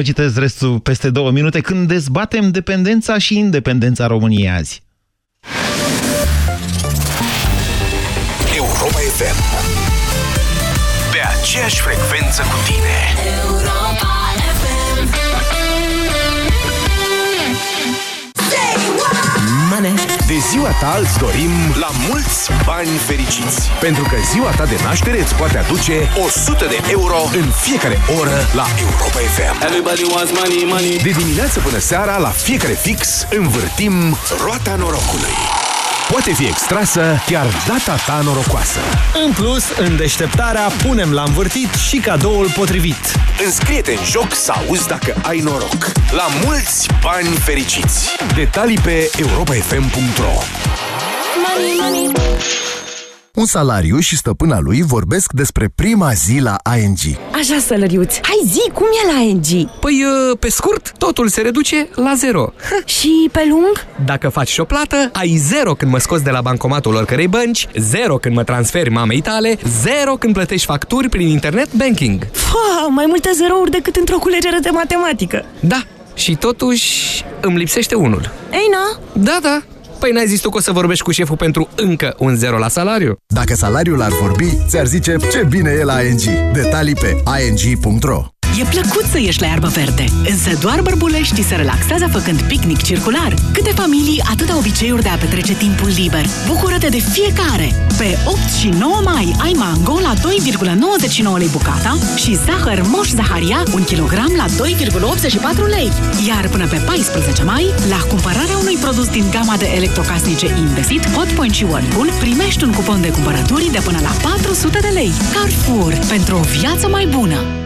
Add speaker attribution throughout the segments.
Speaker 1: Vă citesc restul peste două minute. Când dezbatem dependența și independența României azi.
Speaker 2: Europa FM Pe aceeași frecvență cu tine De ziua ta îți dorim la mulți bani fericiți. Pentru că ziua ta de naștere îți poate aduce 100 de euro în fiecare oră la Europa FM
Speaker 3: Everybody wants money, money.
Speaker 2: De dimineață până seara, la fiecare fix, învârtim roata norocului poate fi extrasă chiar data ta norocoasă.
Speaker 4: În plus, în deșteptarea punem la învârtit și cadoul potrivit.
Speaker 2: Înscrie-te în joc să auzi dacă ai noroc. La mulți bani fericiți! Detalii pe europafm.ro
Speaker 5: Money, money.
Speaker 6: Un salariu și stăpâna lui vorbesc despre prima zi la ING.
Speaker 5: Așa, sălăriuț, hai zi, cum e la ING?
Speaker 7: Păi, pe scurt, totul se reduce la zero.
Speaker 5: Și pe lung?
Speaker 7: Dacă faci și o plată, ai zero când mă scoți de la bancomatul oricărei bănci, zero când mă transferi mamei tale, zero când plătești facturi prin internet banking.
Speaker 5: Fa, mai multe zerouri decât într-o culegere de matematică.
Speaker 7: Da, și totuși îmi lipsește unul.
Speaker 5: Ei, na?
Speaker 7: Da, da. Păi n-ai zis tu că o să vorbești cu șeful pentru încă un zero la salariu?
Speaker 6: Dacă salariul ar vorbi, ți-ar zice ce bine e la ING. Detalii pe ing.ro
Speaker 8: E plăcut să ieși la iarbă verde, însă doar bărbuleștii se relaxează făcând picnic circular. Câte familii, atâta obiceiuri de a petrece timpul liber. Bucură-te de fiecare! Pe 8 și 9 mai ai mango la 2,99 lei bucata și zahăr moș zaharia 1 kg la 2,84 lei. Iar până pe 14 mai, la cumpărarea unui produs din gama de electrocasnice Indesit, Hotpoint și Whirlpool, primești un cupon de cumpărături de până la 400 de lei. Carrefour, pentru o viață mai bună!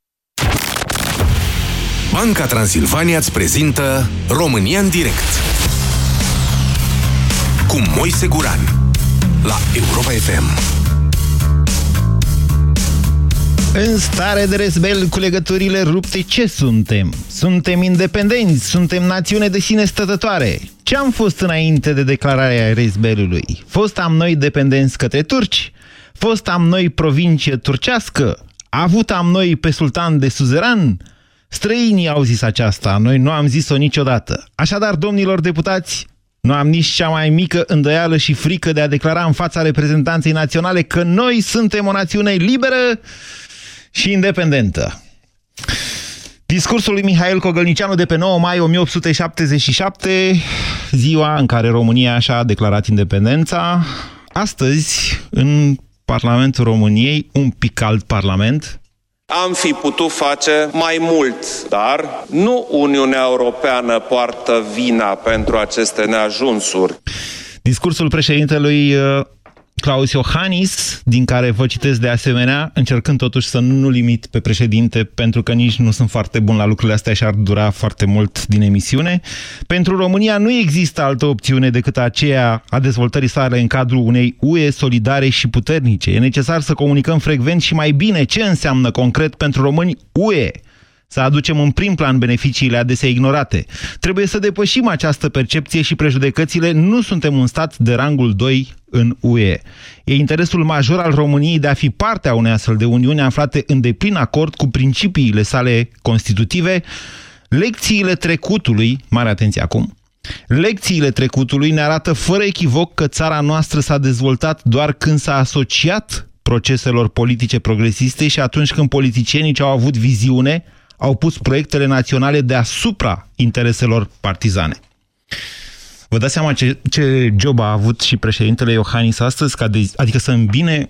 Speaker 2: Banca Transilvania îți prezintă România în direct cu Moise Guran la Europa FM.
Speaker 1: În stare de răzbel cu legăturile rupte, ce suntem? Suntem independenți, suntem națiune de sine stătătoare. Ce am fost înainte de declararea răzbelului? Fost am noi dependenți către turci? Fost am noi provincie turcească? Avut am noi pe sultan de suzeran? Străinii au zis aceasta, noi nu am zis-o niciodată. Așadar, domnilor deputați, nu am nici cea mai mică îndoială și frică de a declara în fața reprezentanței naționale că noi suntem o națiune liberă și independentă. Discursul lui Mihail Cogălnicianu de pe 9 mai 1877, ziua în care România și-a declarat independența. Astăzi, în Parlamentul României, un pic alt parlament,
Speaker 9: am fi putut face mai mult, dar nu Uniunea Europeană poartă vina pentru aceste neajunsuri.
Speaker 1: Discursul președintelui uh, Claus Iohannis, din care vă citesc de asemenea, încercând totuși să nu limit pe președinte, pentru că nici nu sunt foarte bun la lucrurile astea și ar dura foarte mult din emisiune. Pentru România nu există altă opțiune decât aceea a dezvoltării sale în cadrul unei UE solidare și puternice. E necesar să comunicăm frecvent și mai bine ce înseamnă concret pentru români UE să aducem în prim plan beneficiile adesea ignorate. Trebuie să depășim această percepție și prejudecățile. Nu suntem un stat de rangul 2 în UE. E interesul major al României de a fi parte a unei astfel de uniuni aflate în deplin acord cu principiile sale constitutive. Lecțiile trecutului, mare atenție acum, Lecțiile trecutului ne arată fără echivoc că țara noastră s-a dezvoltat doar când s-a asociat proceselor politice progresiste și atunci când politicienii ce au avut viziune, au pus proiectele naționale deasupra intereselor partizane. Vă dați seama ce, ce job a avut și președintele Iohannis astăzi, ca de, adică să îmbine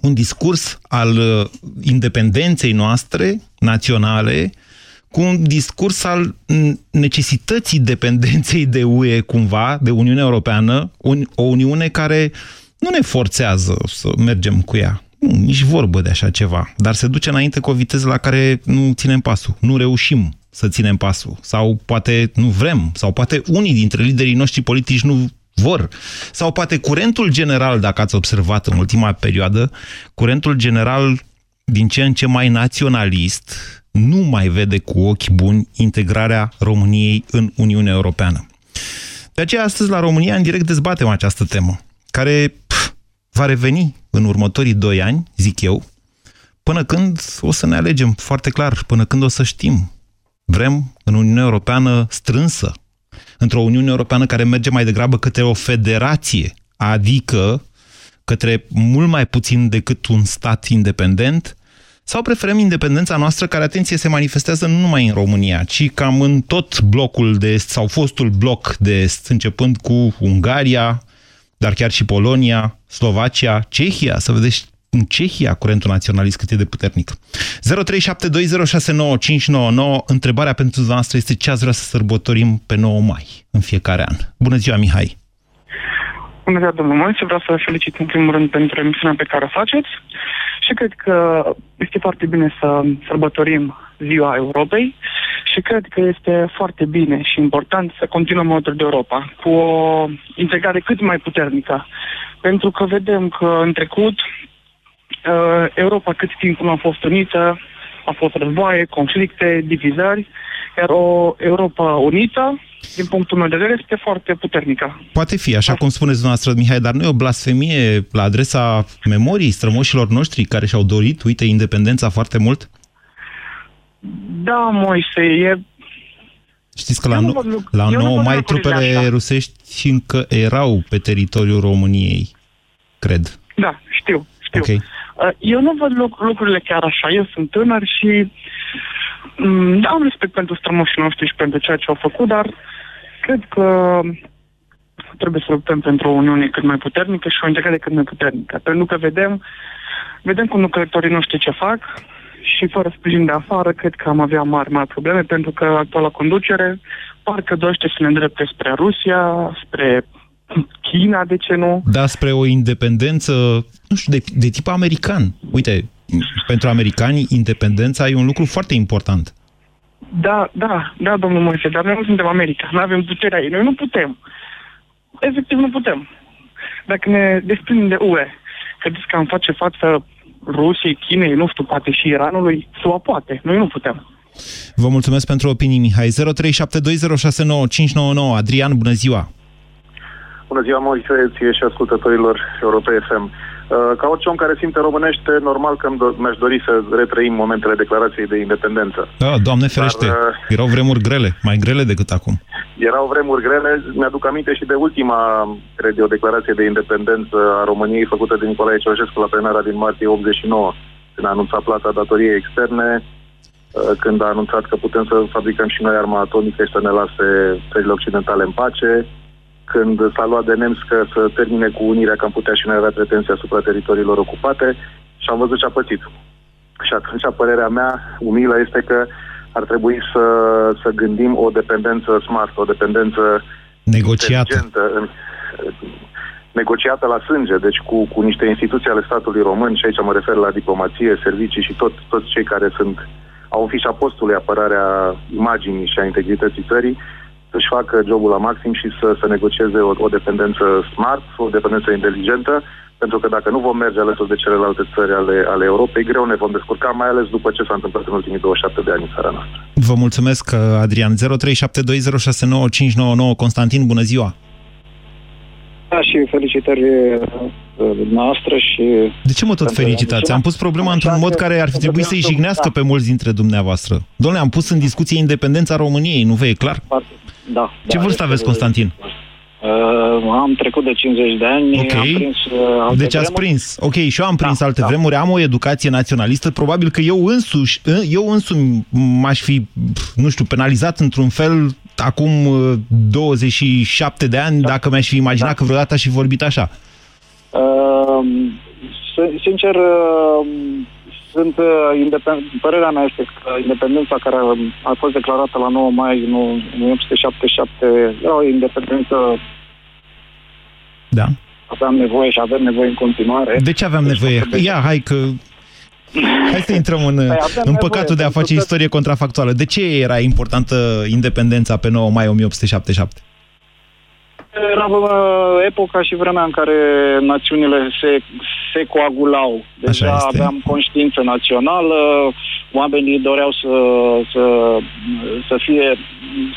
Speaker 1: un discurs al uh, independenței noastre naționale cu un discurs al necesității dependenței de UE cumva, de Uniunea Europeană, un, o Uniune care nu ne forțează să mergem cu ea Nu, nici vorbă de așa ceva, dar se duce înainte cu o viteză la care nu ținem pasul. Nu reușim să ținem pasul. Sau poate nu vrem, sau poate unii dintre liderii noștri politici nu vor. Sau poate curentul general, dacă ați observat în ultima perioadă, curentul general din ce în ce mai naționalist nu mai vede cu ochi buni integrarea României în Uniunea Europeană. De aceea, astăzi, la România, în direct dezbatem această temă, care pf, va reveni în următorii doi ani, zic eu, până când o să ne alegem foarte clar, până când o să știm. Vrem în Uniunea Europeană strânsă, într-o Uniune Europeană care merge mai degrabă către o federație, adică către mult mai puțin decât un stat independent, sau preferăm independența noastră, care, atenție, se manifestează nu numai în România, ci cam în tot blocul de est sau fostul bloc de est, începând cu Ungaria, dar chiar și Polonia, Slovacia, Cehia, să vedeți în Cehia curentul naționalist cât e de puternic. 0372069599, întrebarea pentru noastră este ce ați vrea să sărbătorim pe 9 mai în fiecare an. Bună ziua, Mihai!
Speaker 3: Bună ziua, domnul Moise. Vreau să vă felicit în primul rând pentru emisiunea pe care o faceți și cred că este foarte bine să sărbătorim Ziua Europei și cred că este foarte bine și important să continuăm alături de Europa cu o integrare cât mai puternică. Pentru că vedem că în trecut uh, Europa cât timp nu a fost unită, a fost războaie, conflicte, divizări, iar o Europa unită din punctul meu de vedere, este foarte puternică.
Speaker 1: Poate fi, așa cum spuneți dumneavoastră, Mihai, dar nu e o blasfemie la adresa memoriei strămoșilor noștri care și-au dorit, uite, independența foarte mult?
Speaker 3: Da, Moise, e...
Speaker 1: Știți că la, nu, la 9 mai trupele rusești încă erau pe teritoriul României, cred.
Speaker 3: Da, știu, știu. Okay. Uh, eu nu văd lucrurile chiar așa. Eu sunt tânăr și Mm, da, am respect pentru strămoșii noștri și pentru ceea ce au făcut, dar cred că trebuie să luptăm pentru o Uniune cât mai puternică și o integrare cât mai puternică. Pentru că vedem, vedem cu lucrătorii noștri ce fac și fără sprijin de afară, cred că am avea mari, mari probleme, pentru că actuala conducere parcă dorește să ne îndrepte spre Rusia, spre China, de ce nu?
Speaker 1: Da, spre o independență, nu știu, de, de tip american. Uite, pentru americani, independența e un lucru foarte important.
Speaker 3: Da, da, da, domnul Moise, dar noi nu suntem America, nu avem puterea ei, noi nu putem. Efectiv nu putem. Dacă ne desprindem de UE, credeți că am face față Rusiei, Chinei, nu știu, poate și Iranului, SUA poate, noi nu putem.
Speaker 1: Vă mulțumesc pentru opinii, Mihai. 0372069599. Adrian, bună ziua!
Speaker 10: Bună ziua, Moise, ție și ascultătorilor Europei FM. Uh, ca orice om care simte românește, normal că mi-aș dori să retrăim momentele declarației de independență.
Speaker 1: Da, Doamne ferește, Dar, uh, erau vremuri grele, mai grele decât acum.
Speaker 10: Erau vremuri grele, mi-aduc aminte și de ultima, cred eu, declarație de independență a României făcută de Nicolae Ceaușescu la plenara din martie 89, când a anunțat plata datoriei externe, uh, când a anunțat că putem să fabricăm și noi arma atomică și să ne lase țările occidentale în pace, când s-a luat de Nems că să termine cu unirea, că am putea și noi avea pretenții asupra teritoriilor ocupate și am văzut ce a pățit. Și atunci părerea mea umilă este că ar trebui să, să gândim o dependență smart, o dependență
Speaker 1: negociată.
Speaker 10: În, negociată la sânge, deci cu, cu niște instituții ale statului român, și aici mă refer la diplomație, servicii și tot, toți cei care sunt au în fișa postului apărarea imaginii și a integrității țării, să-și facă jobul la maxim și să, să negocieze o, o dependență smart, o dependență inteligentă, pentru că dacă nu vom merge alături de celelalte țări ale, ale Europei, greu ne vom descurca, mai ales după ce s-a întâmplat în ultimii 27 de ani în țara noastră.
Speaker 1: Vă mulțumesc, Adrian. 0372069599 Constantin, bună ziua!
Speaker 11: Da, și felicitări uh, noastră și...
Speaker 1: De ce mă tot felicitați? Am pus problema într-un mod care ar fi trebuit să-i jignească pe mulți dintre dumneavoastră. Domnule, am pus în discuție independența României, nu vă e clar?
Speaker 11: Da.
Speaker 1: Ce
Speaker 11: da,
Speaker 1: vârstă aveți, Constantin?
Speaker 11: Uh, am trecut de 50 de ani,
Speaker 1: okay.
Speaker 11: am prins uh, alte
Speaker 1: Deci ați
Speaker 11: vremuri.
Speaker 1: prins. Ok, și eu am prins
Speaker 11: da,
Speaker 1: alte
Speaker 11: da.
Speaker 1: vremuri, am o educație naționalistă, probabil că eu însuși, eu însumi m-aș fi, nu știu, penalizat într-un fel acum 27 uh, de ani, da. dacă mi-aș fi imaginat da. că vreodată aș fi vorbit așa.
Speaker 11: Uh, sincer, uh, sunt uh, independ... părerea mea este că independența care a fost declarată la 9 mai în 1877 era o independență
Speaker 1: da.
Speaker 11: aveam nevoie și avem nevoie în continuare.
Speaker 1: De ce aveam nevoie? Ia, hai că... Hai să intrăm în,
Speaker 11: Păi
Speaker 1: în păcatul de a face istorie contrafactuală. De ce era importantă independența pe 9 mai 1877?
Speaker 11: Era uh, epoca și vremea în care națiunile se, se coagulau. Deja
Speaker 1: Așa este.
Speaker 11: aveam conștiință națională, oamenii doreau să, să, să fie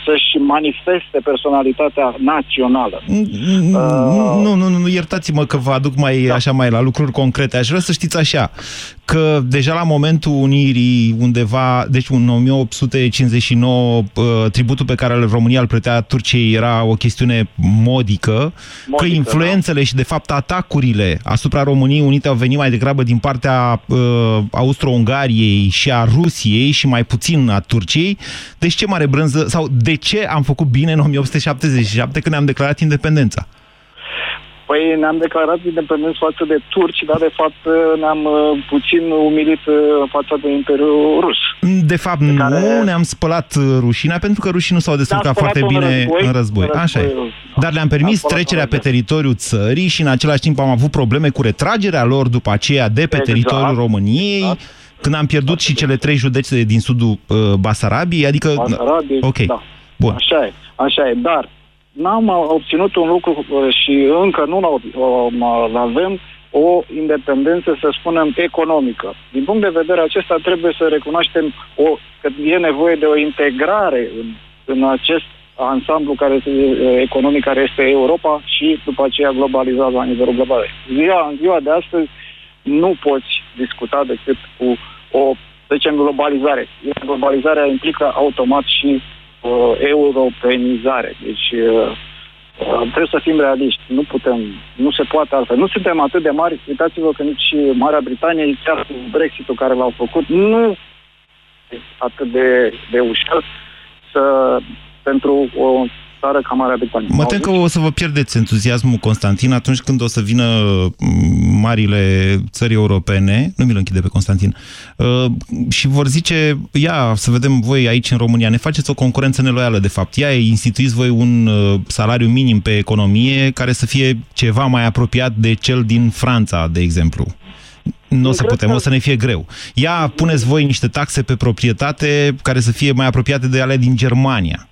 Speaker 11: să-și manifeste personalitatea națională.
Speaker 1: Nu, nu, nu, nu, iertați-mă că vă aduc mai da. așa mai la lucruri concrete. Aș vrea să știți așa, că deja la momentul unirii undeva, deci în 1859, uh, tributul pe care România îl plătea Turciei era o chestiune modică, modică că influențele da. și de fapt atacurile asupra României Unite au venit mai degrabă din partea uh, Austro-Ungariei și a Rusiei și mai puțin a Turciei. Deci ce mare brânză, sau de ce am făcut bine în 1877 când ne-am declarat independența?
Speaker 11: Păi ne-am declarat independenți față de turci, dar de fapt ne-am uh, puțin umilit uh, față de Imperiul Rus.
Speaker 1: De fapt, de care... nu ne-am spălat uh, rușinea, pentru că rușii nu s-au descurcat foarte bine în război. În război. război. Așa e. Dar le-am permis trecerea pe teritoriul țării și în același timp am avut probleme cu retragerea lor după aceea de pe exact. teritoriul României. Exact. Când am pierdut exact. și cele trei județe din sudul uh, Basarabiei, adică...
Speaker 11: Basarabiei,
Speaker 1: ok.
Speaker 11: da.
Speaker 1: Bun.
Speaker 11: Așa e, așa e, dar n-am obținut un lucru și încă nu avem o independență, să spunem, economică. Din punct de vedere acesta trebuie să recunoaștem o, că e nevoie de o integrare în, în acest ansamblu care este, economic care este Europa și după aceea globalizat la nivelul global. Ziua, în ziua de astăzi nu poți discuta decât cu o, să zicem, globalizare. Globalizarea implică automat și uh, europenizare. Deci uh, trebuie să fim realiști. Nu putem, nu se poate altfel. Nu suntem atât de mari. Uitați-vă că nici Marea Britanie, chiar cu Brexit-ul care l-au făcut, nu atât de, de ușor să, pentru o țară ca Marea Britanie.
Speaker 1: Mă tem că o să vă pierdeți entuziasmul, Constantin, atunci când o să vină marile țări europene, nu mi-l închide pe Constantin, uh, și vor zice, ia, să vedem voi aici în România, ne faceți o concurență neloială, de fapt. Ia, instituiți voi un uh, salariu minim pe economie care să fie ceva mai apropiat de cel din Franța, de exemplu. Nu o să putem, o să ne fie greu. Ia, puneți voi niște taxe pe proprietate care să fie mai apropiate de ale din Germania.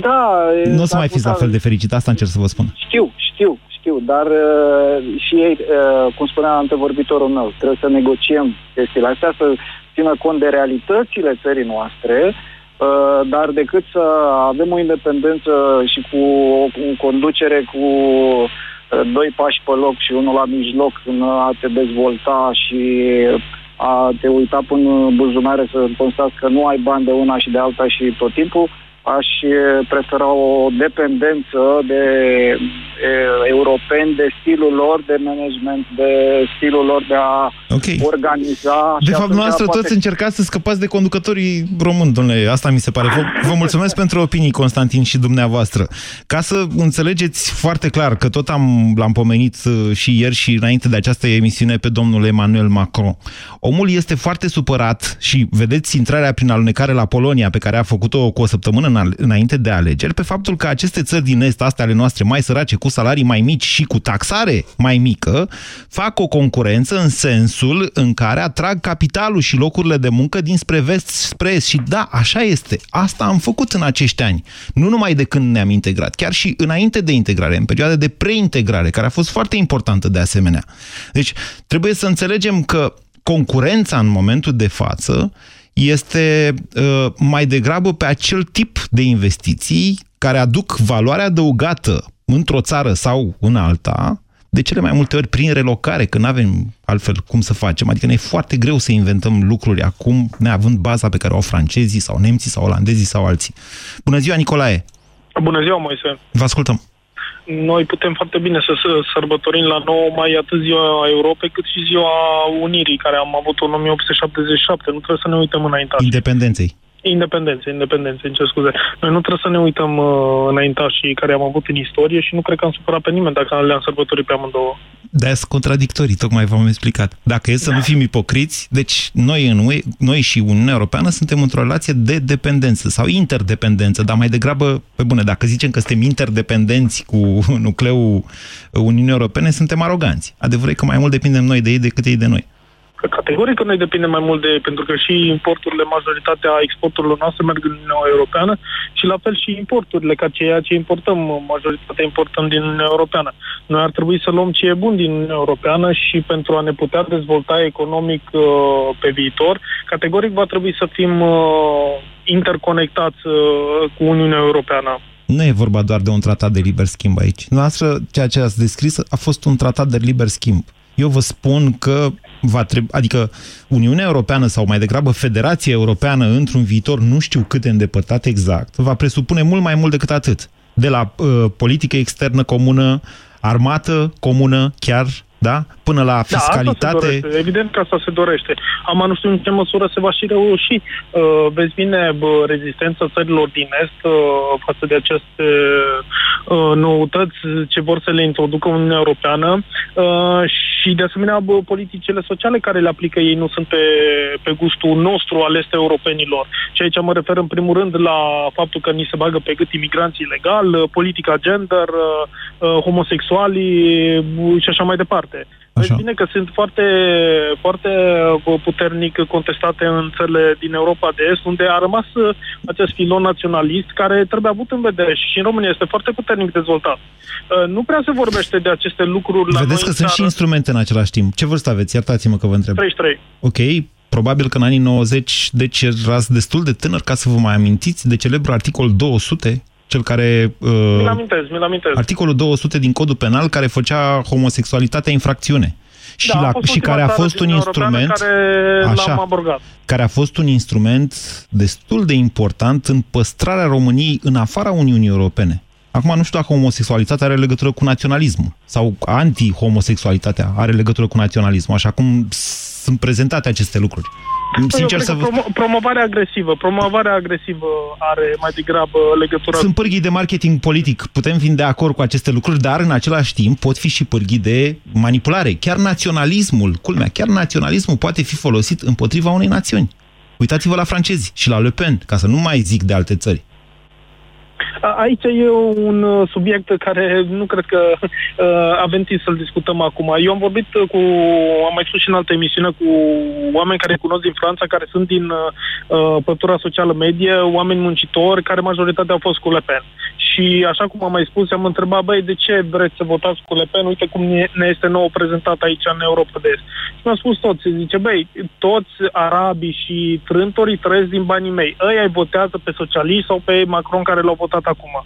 Speaker 11: Da.
Speaker 1: Nu o să mai fiți la fel de fericit, asta încerc să vă spun.
Speaker 11: Știu, știu, știu, dar uh, și ei, uh, cum spunea antevorbitorul meu, trebuie să negociem chestiile astea, să țină cont de realitățile țării noastre, uh, dar decât să avem o independență și cu o, o conducere cu uh, doi pași pe loc și unul la mijloc în a te dezvolta și a te uita până în buzunare să constați că nu ai bani de una și de alta și tot timpul, aș prefera o dependență de e, europeni, de stilul lor de management, de stilul lor de a okay. organiza.
Speaker 1: De fapt, noastră poate... toți încercați să scăpați de conducătorii români, domnule, asta mi se pare. Vă, vă mulțumesc pentru opinii, Constantin, și dumneavoastră. Ca să înțelegeți foarte clar că tot am l-am pomenit uh, și ieri și înainte de această emisiune pe domnul Emmanuel Macron. Omul este foarte supărat și vedeți intrarea prin alunecare la Polonia pe care a făcut-o cu o săptămână înainte de alegeri, pe faptul că aceste țări din Est, astea ale noastre, mai sărace, cu salarii mai mici și cu taxare mai mică, fac o concurență în sensul în care atrag capitalul și locurile de muncă dinspre vest spre est. Și da, așa este. Asta am făcut în acești ani. Nu numai de când ne-am integrat, chiar și înainte de integrare, în perioada de preintegrare, care a fost foarte importantă de asemenea. Deci, trebuie să înțelegem că concurența în momentul de față este uh, mai degrabă pe acel tip de investiții care aduc valoare adăugată într-o țară sau în alta, de cele mai multe ori prin relocare, că nu avem altfel cum să facem. Adică ne e foarte greu să inventăm lucruri acum, neavând baza pe care o au francezii sau nemții sau olandezii sau alții. Bună ziua, Nicolae!
Speaker 12: Bună ziua, Moise!
Speaker 1: Vă ascultăm!
Speaker 12: Noi putem foarte bine să sărbătorim la 9 mai atât ziua Europei cât și ziua Unirii, care am avut în 1877. Nu trebuie să ne uităm înainte.
Speaker 1: Independenței.
Speaker 12: Independență, independență, îmi cer scuze. Noi nu trebuie să ne uităm uh, înaintașii care am avut în istorie și nu cred că am supărat pe nimeni dacă le-am sărbătorit pe amândouă.
Speaker 1: de sunt contradictorii, tocmai v-am explicat. Dacă e să nu fim ipocriți, deci noi, în UE, noi și Uniunea Europeană suntem într-o relație de dependență sau interdependență, dar mai degrabă, pe bune, dacă zicem că suntem interdependenți cu nucleul Uniunii Europene, suntem aroganți. Adevărul e că mai mult depindem noi de ei decât ei de noi.
Speaker 12: Categoric că noi depindem mai mult de, pentru că și importurile, majoritatea exporturilor noastre merg în Uniunea Europeană și la fel și importurile, ca ceea ce importăm, majoritatea importăm din Uniunea Europeană. Noi ar trebui să luăm ce e bun din Uniunea Europeană și pentru a ne putea dezvolta economic uh, pe viitor, categoric va trebui să fim uh, interconectați uh, cu Uniunea Europeană.
Speaker 1: Nu e vorba doar de un tratat de liber schimb aici. Noastră, ceea ce ați descris a fost un tratat de liber schimb. Eu vă spun că va trebui, adică Uniunea Europeană sau mai degrabă Federația Europeană într-un viitor nu știu cât de îndepărtat exact, va presupune mult mai mult decât atât. De la uh, politică externă comună, armată comună, chiar da? Până la fiscalitate.
Speaker 12: Da, asta se dorește. Evident că asta se dorește. Am nu știu în ce măsură se va și reuși. Uh, vezi bine bă, rezistența țărilor din Est uh, față de aceste uh, noutăți ce vor să le introducă Uniunea Europeană uh, și de asemenea bă, politicile sociale care le aplică ei nu sunt pe, pe gustul nostru al este europenilor. Și aici mă refer în primul rând la faptul că ni se bagă pe gât imigranții ilegal, uh, politica gender, uh, uh, homosexualii uh, și așa mai departe departe. Așa. Vezi bine că sunt foarte, foarte puternic contestate în țările din Europa de Est, unde a rămas uh, acest filon naționalist care trebuie avut în vedere și în România este foarte puternic dezvoltat. Uh, nu prea se vorbește de aceste lucruri
Speaker 1: Vedeți
Speaker 12: la
Speaker 1: Vedeți că sunt și instrumente în același timp. Ce vârstă aveți? Iertați-mă că vă întreb.
Speaker 12: 33.
Speaker 1: Ok, probabil că în anii 90, deci erați destul de tânăr ca să vă mai amintiți de celebrul articol 200 cel care...
Speaker 12: Uh, mi-l amintez, mi-l amintez.
Speaker 1: Articolul 200 din codul penal care făcea homosexualitatea infracțiune. Și,
Speaker 12: da,
Speaker 1: la,
Speaker 12: a fost
Speaker 1: și care a fost un instrument
Speaker 12: care
Speaker 1: așa,
Speaker 12: aborgat.
Speaker 1: care a fost un instrument destul de important în păstrarea României în afara Uniunii Europene. Acum nu știu dacă homosexualitatea are legătură cu naționalismul sau anti-homosexualitatea are legătură cu naționalismul, așa cum sunt prezentate aceste lucruri.
Speaker 12: Sincer să vă... Promo promovarea agresivă. Promovarea agresivă are mai degrabă legătură...
Speaker 1: Sunt pârghii de marketing politic. Putem fi de acord cu aceste lucruri, dar în același timp pot fi și pârghii de manipulare. Chiar naționalismul, culmea, chiar naționalismul poate fi folosit împotriva unei națiuni. Uitați-vă la francezi și la Le Pen, ca să nu mai zic de alte țări.
Speaker 12: Aici e un uh, subiect care nu cred că uh, avem timp să-l discutăm acum. Eu am vorbit cu, am mai spus și în altă emisiune, cu oameni care cunosc din Franța, care sunt din uh, pătura socială medie, oameni muncitori, care majoritatea au fost cu Le Pen. Și așa cum am mai spus, am întrebat, băi, de ce vreți să votați cu Le Pen? Uite cum ne este nou prezentat aici în Europa de Est. Și mi-au spus toți, zice, băi, toți arabii și trântorii trăiesc din banii mei. Ăia îi votează pe socialiști sau pe Macron care l-au votat acum.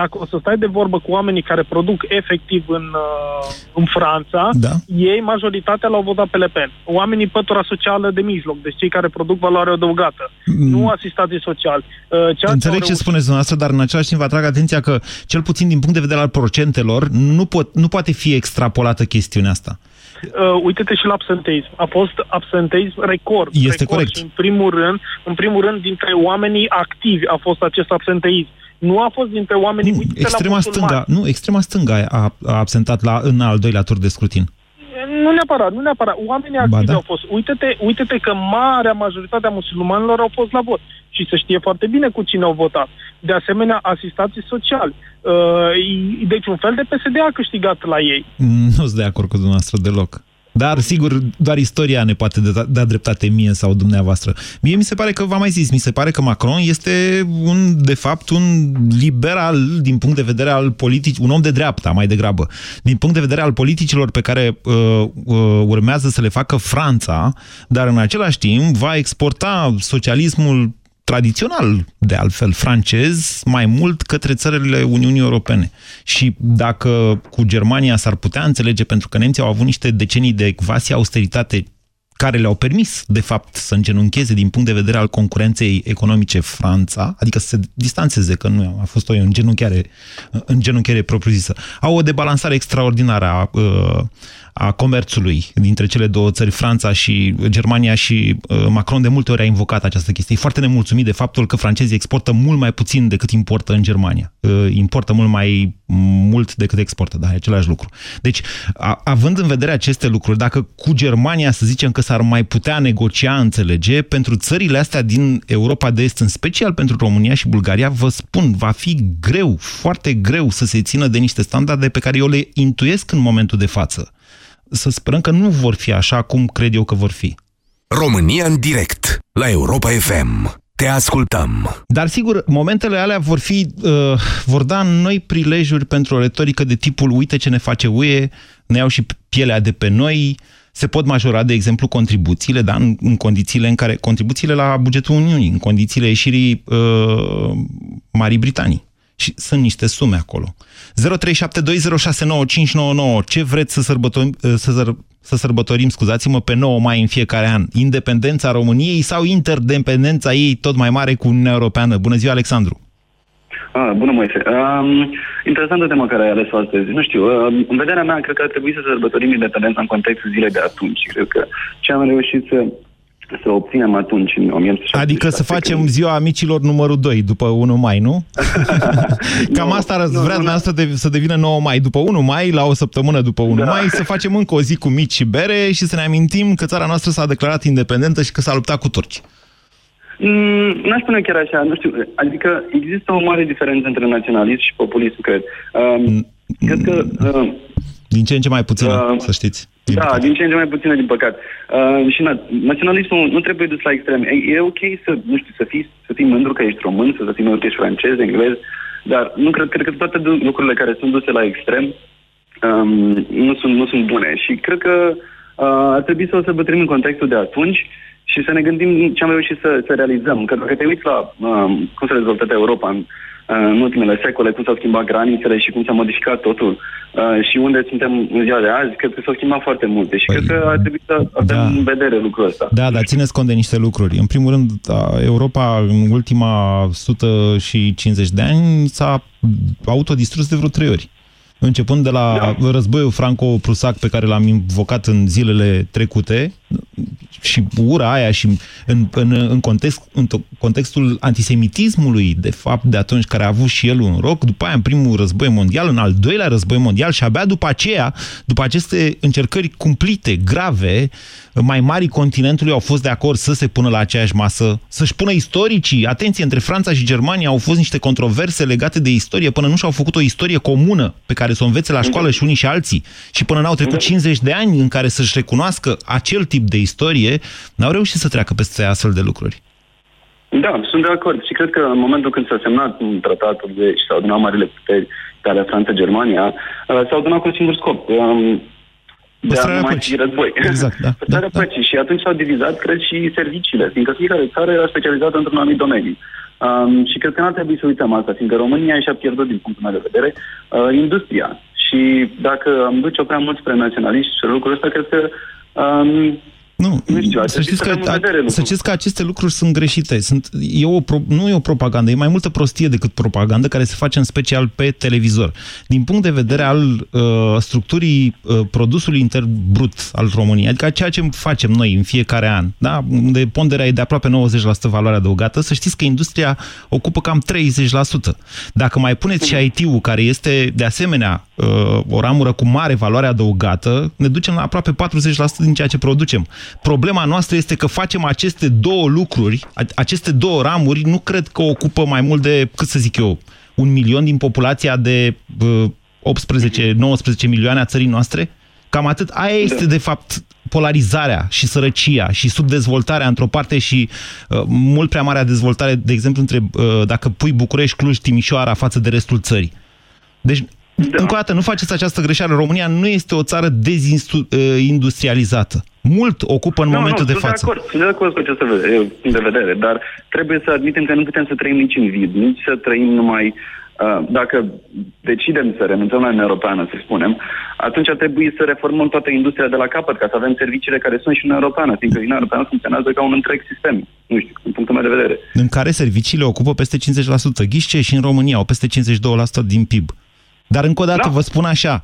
Speaker 12: Dacă o să stai de vorbă cu oamenii care produc efectiv în, uh, în Franța,
Speaker 1: da.
Speaker 12: ei, majoritatea l-au votat pe Le Pen. Oamenii pătura socială de mijloc, deci cei care produc valoare adăugată, mm. nu asistații sociali. Uh,
Speaker 1: Înțeleg ce spuneți dumneavoastră, dar în același timp vă atrag atenția că, cel puțin din punct de vedere al procentelor, nu, pot, nu poate fi extrapolată chestiunea asta.
Speaker 12: Uh, uite-te și la absenteism. A fost absenteism record.
Speaker 1: Este
Speaker 12: record.
Speaker 1: corect.
Speaker 12: Și în primul rând, în primul rând, dintre oamenii activi a fost acest absenteism nu a fost dintre oamenii...
Speaker 1: Nu, extrema stânga, nu, extrema stânga a, a absentat la, în al doilea tur de scrutin.
Speaker 12: Nu neapărat, nu neapărat. Oamenii activi da. au fost. Uite-te, uite-te că marea majoritatea musulmanilor au fost la vot. Și se știe foarte bine cu cine au votat. De asemenea, asistații sociali. Uh, deci un fel de PSD a câștigat la ei.
Speaker 1: Nu sunt de acord cu dumneavoastră deloc. Dar, sigur, doar istoria ne poate da, da dreptate mie sau dumneavoastră. Mie mi se pare că, v-am mai zis, mi se pare că Macron este, un, de fapt, un liberal din punct de vedere al politicii, un om de dreapta, mai degrabă. Din punct de vedere al politicilor pe care uh, uh, urmează să le facă Franța, dar în același timp va exporta socialismul tradițional, de altfel, francez, mai mult către țările Uniunii Europene. Și dacă cu Germania s-ar putea înțelege, pentru că nemții au avut niște decenii de quasi austeritate care le-au permis, de fapt, să îngenuncheze din punct de vedere al concurenței economice Franța, adică să se distanțeze, că nu a fost o îngenunchiare, îngenunchiare propriu-zisă. Au o debalansare extraordinară a, a comerțului dintre cele două țări, Franța și Germania și uh, Macron de multe ori a invocat această chestie. E foarte nemulțumit de faptul că francezii exportă mult mai puțin decât importă în Germania. Uh, importă mult mai mult decât exportă, da, e același lucru. Deci, a, având în vedere aceste lucruri, dacă cu Germania să zicem că s-ar mai putea negocia, înțelege, pentru țările astea din Europa de Est, în special pentru România și Bulgaria, vă spun, va fi greu, foarte greu să se țină de niște standarde pe care eu le intuiesc în momentul de față. Să sperăm că nu vor fi așa cum cred eu că vor fi.
Speaker 2: România în direct, la Europa FM. Te ascultăm.
Speaker 1: Dar sigur, momentele alea vor fi, uh, vor da noi prilejuri pentru o retorică de tipul uite ce ne face UE, ne iau și pielea de pe noi, se pot majora, de exemplu, contribuțiile, da, în, în condițiile în care, contribuțiile la bugetul Uniunii, în condițiile ieșirii uh, Marii Britanii. Și sunt niște sume acolo. 0372069599. Ce vreți să sărbătorim, să, săr, să sărbătorim, scuzați-mă, pe 9 mai în fiecare an? Independența României sau interdependența ei tot mai mare cu Uniunea Europeană? Bună ziua, Alexandru!
Speaker 13: Ah, bună, Moise. Um, interesantă tema care ai ales-o astăzi. Nu știu, uh, în vederea mea, cred că ar trebui să sărbătorim independența în contextul zilei de atunci. Cred că ce am reușit să să obținem atunci în 1976.
Speaker 1: Adică să facem când... ziua amicilor numărul 2 după 1 mai, nu? Cam no, asta ar no, vrea no, să, de, să devină 9 mai. După 1 mai, la o săptămână după 1 da. mai, să facem încă o zi cu mici și bere și să ne amintim că țara noastră s-a declarat independentă și că s-a luptat cu turci.
Speaker 13: Mm, n-aș spune chiar așa, nu știu, adică există o mare diferență între naționalism și populism, cred. Um, mm, cred că... Uh,
Speaker 1: din ce în ce mai puțină, uh, să știți.
Speaker 13: Din da, păcate. din ce în ce mai puțină, din păcat. Uh, și na, naționalismul nu trebuie dus la extrem. E, e ok să, nu știu, să fii, să fii mândru că ești român, să fii mândru că ești francez, englez, dar nu cred, cred că toate lucrurile care sunt duse la extrem um, nu, sunt, nu sunt bune. Și cred că uh, ar trebui să o sărbătorim în contextul de atunci și să ne gândim ce am reușit să, să realizăm. Că dacă te uiți la um, cum s-a dezvoltat Europa în în ultimele secole, cum s-au schimbat granițele și cum s-a modificat totul uh, și unde suntem în ziua de azi, cred că s-au schimbat foarte multe și păi, cred că ar trebui să avem da. în vedere lucrul ăsta.
Speaker 1: Da, dar țineți cont de niște lucruri. În primul rând, Europa în ultima 150 de ani s-a autodistrus de vreo trei ori începând de la da. războiul franco-prusac pe care l-am invocat în zilele trecute și ura aia și în, în, în, context, în contextul antisemitismului, de fapt, de atunci care a avut și el un roc, după aia în primul război mondial, în al doilea război mondial și abia după aceea, după aceste încercări cumplite, grave, mai mari continentului au fost de acord să se pună la aceeași masă, să-și pună istoricii. Atenție, între Franța și Germania au fost niște controverse legate de istorie până nu și-au făcut o istorie comună pe care să o învețe la școală și unii și alții. Și până n-au trecut 50 de ani în care să-și recunoască acel tip de istorie, n-au reușit să treacă peste astfel de lucruri.
Speaker 13: Da, sunt de acord și cred că în momentul când s-a semnat un tratatul de, și s-au adunat marile puteri, care Franța-Germania, uh, s-au adunat cu un singur scop. Um, de a nu mai fi război.
Speaker 1: Exact, da.
Speaker 13: Păstrarea da, da. Și atunci s-au divizat, cred, și serviciile, fiindcă fiecare țară era specializată într-un anumit domeniu. Um, și cred că n-ar trebui să uităm asta, fiindcă România și-a pierdut, din punctul meu de vedere, uh, industria. Și dacă am duce-o prea mult spre naționaliști și lucrul ăsta, cred că um,
Speaker 1: nu, nu știu, să, știți că, să știți că aceste lucruri sunt greșite. Sunt, e o, nu e o propagandă, e mai multă prostie decât propagandă care se face în special pe televizor. Din punct de vedere al uh, structurii uh, produsului intern brut al României, adică ceea ce facem noi în fiecare an, da? unde ponderea e de aproape 90% valoare adăugată, să știți că industria ocupă cam 30%. Dacă mai puneți și IT-ul, care este de asemenea uh, o ramură cu mare valoare adăugată, ne ducem la aproape 40% din ceea ce producem. Problema noastră este că facem aceste două lucruri, aceste două ramuri, nu cred că ocupă mai mult de, cât să zic eu, un milion din populația de 18-19 milioane a țării noastre? Cam atât. Aia este, de fapt, polarizarea și sărăcia și subdezvoltarea într-o parte și uh, mult prea marea dezvoltare, de exemplu, între, uh, dacă pui București, Cluj, Timișoara față de restul țării. Deci da. Încă o dată, nu faceți această greșeală. România nu este o țară dezindustrializată. Mult ocupă în
Speaker 13: nu,
Speaker 1: momentul
Speaker 13: nu,
Speaker 1: de față.
Speaker 13: De acord, sunt de acord cu această punct de vedere, dar trebuie să admitem că nu putem să trăim nici în vid, nici să trăim numai Uh, dacă decidem să renunțăm la Uniunea Europeană, să spunem, atunci ar trebui să reformăm toată industria de la capăt, ca să avem serviciile care sunt și în Europeană, fiindcă Uniunea Europeană funcționează ca un întreg sistem, nu știu, din punctul meu de vedere.
Speaker 1: În care serviciile ocupă peste 50%. Ghișce și în România au peste 52% din PIB. Dar încă o dată da. vă spun așa,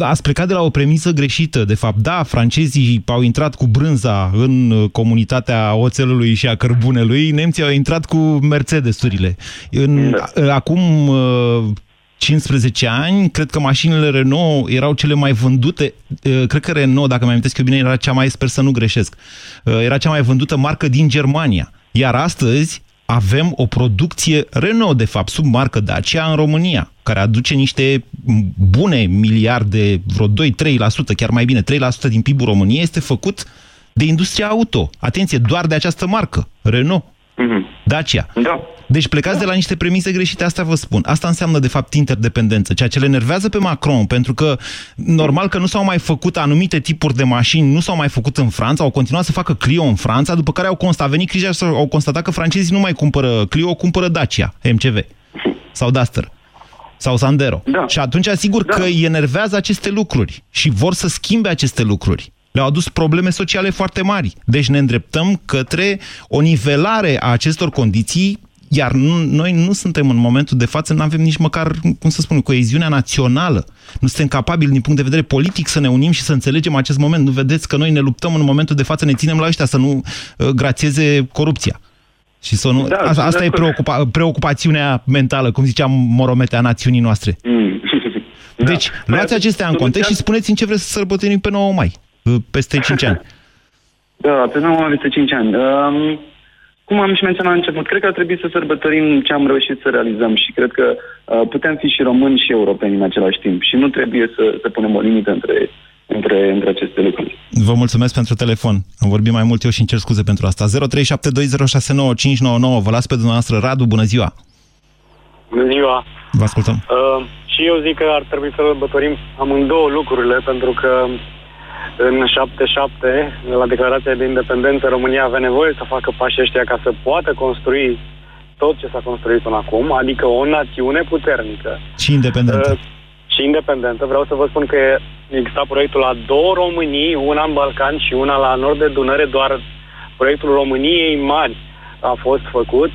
Speaker 1: ați plecat de la o premisă greșită. De fapt, da, francezii au intrat cu brânza în comunitatea oțelului și a cărbunelui, nemții au intrat cu Mercedes-urile. În, da. Acum 15 ani, cred că mașinile Renault erau cele mai vândute, cred că Renault, dacă mi amintesc eu bine, era cea mai, sper să nu greșesc, era cea mai vândută marcă din Germania. Iar astăzi avem o producție Renault, de fapt, sub marcă Dacia în România, care aduce niște bune miliarde, vreo 2-3%, chiar mai bine, 3% din PIB-ul României este făcut de industria auto. Atenție, doar de această marcă, Renault. Mm-hmm. Dacia.
Speaker 13: Da.
Speaker 1: Deci plecați da. de la niște premise greșite, asta vă spun. Asta înseamnă, de fapt, interdependență, ceea ce le nervează pe Macron, pentru că normal că nu s-au mai făcut anumite tipuri de mașini, nu s-au mai făcut în Franța, au continuat să facă Clio în Franța, după care au constatat, venit criza și au constatat că francezii nu mai cumpără Clio, cumpără Dacia, MCV sau Duster sau Sandero. Da. Și atunci, asigur da. că îi enervează aceste lucruri și vor să schimbe aceste lucruri le-au adus probleme sociale foarte mari. Deci ne îndreptăm către o nivelare a acestor condiții, iar nu, noi nu suntem în momentul de față, nu avem nici măcar, cum să spun, coeziunea națională. Nu suntem capabili din punct de vedere politic să ne unim și să înțelegem acest moment. Nu vedeți că noi ne luptăm în momentul de față, ne ținem la ăștia să nu uh, grațieze corupția. Și să nu... Da, asta, asta e preocupa, preocupațiunea mentală, cum ziceam Moromete, a națiunii noastre. Mm. Deci, da. luați acestea în context și spuneți în ce vreți să sărbătorim pe 9 mai peste 5 ani?
Speaker 13: Da, pe 9 peste 5 ani. Um, cum am și menționat la început, cred că ar trebui să sărbătorim ce am reușit să realizăm și cred că uh, putem fi și români și europeni în același timp și nu trebuie să, să punem o limită între, între, între aceste lucruri.
Speaker 1: Vă mulțumesc pentru telefon. Am vorbit mai mult eu și îmi cer scuze pentru asta. 0372069599. Vă las pe dumneavoastră. Radu, bună ziua!
Speaker 14: Bună ziua!
Speaker 1: Vă ascultăm.
Speaker 14: Uh, și eu zic că ar trebui să sărbătorim amândouă lucrurile, pentru că în 77, la declarația de independență, România avea nevoie să facă pașii ăștia ca să poată construi tot ce s-a construit până acum, adică o națiune puternică.
Speaker 1: Și independentă. Uh,
Speaker 14: și independentă. Vreau să vă spun că exista proiectul la două Românii, una în Balcan și una la nord de Dunăre, doar proiectul României mari a fost făcut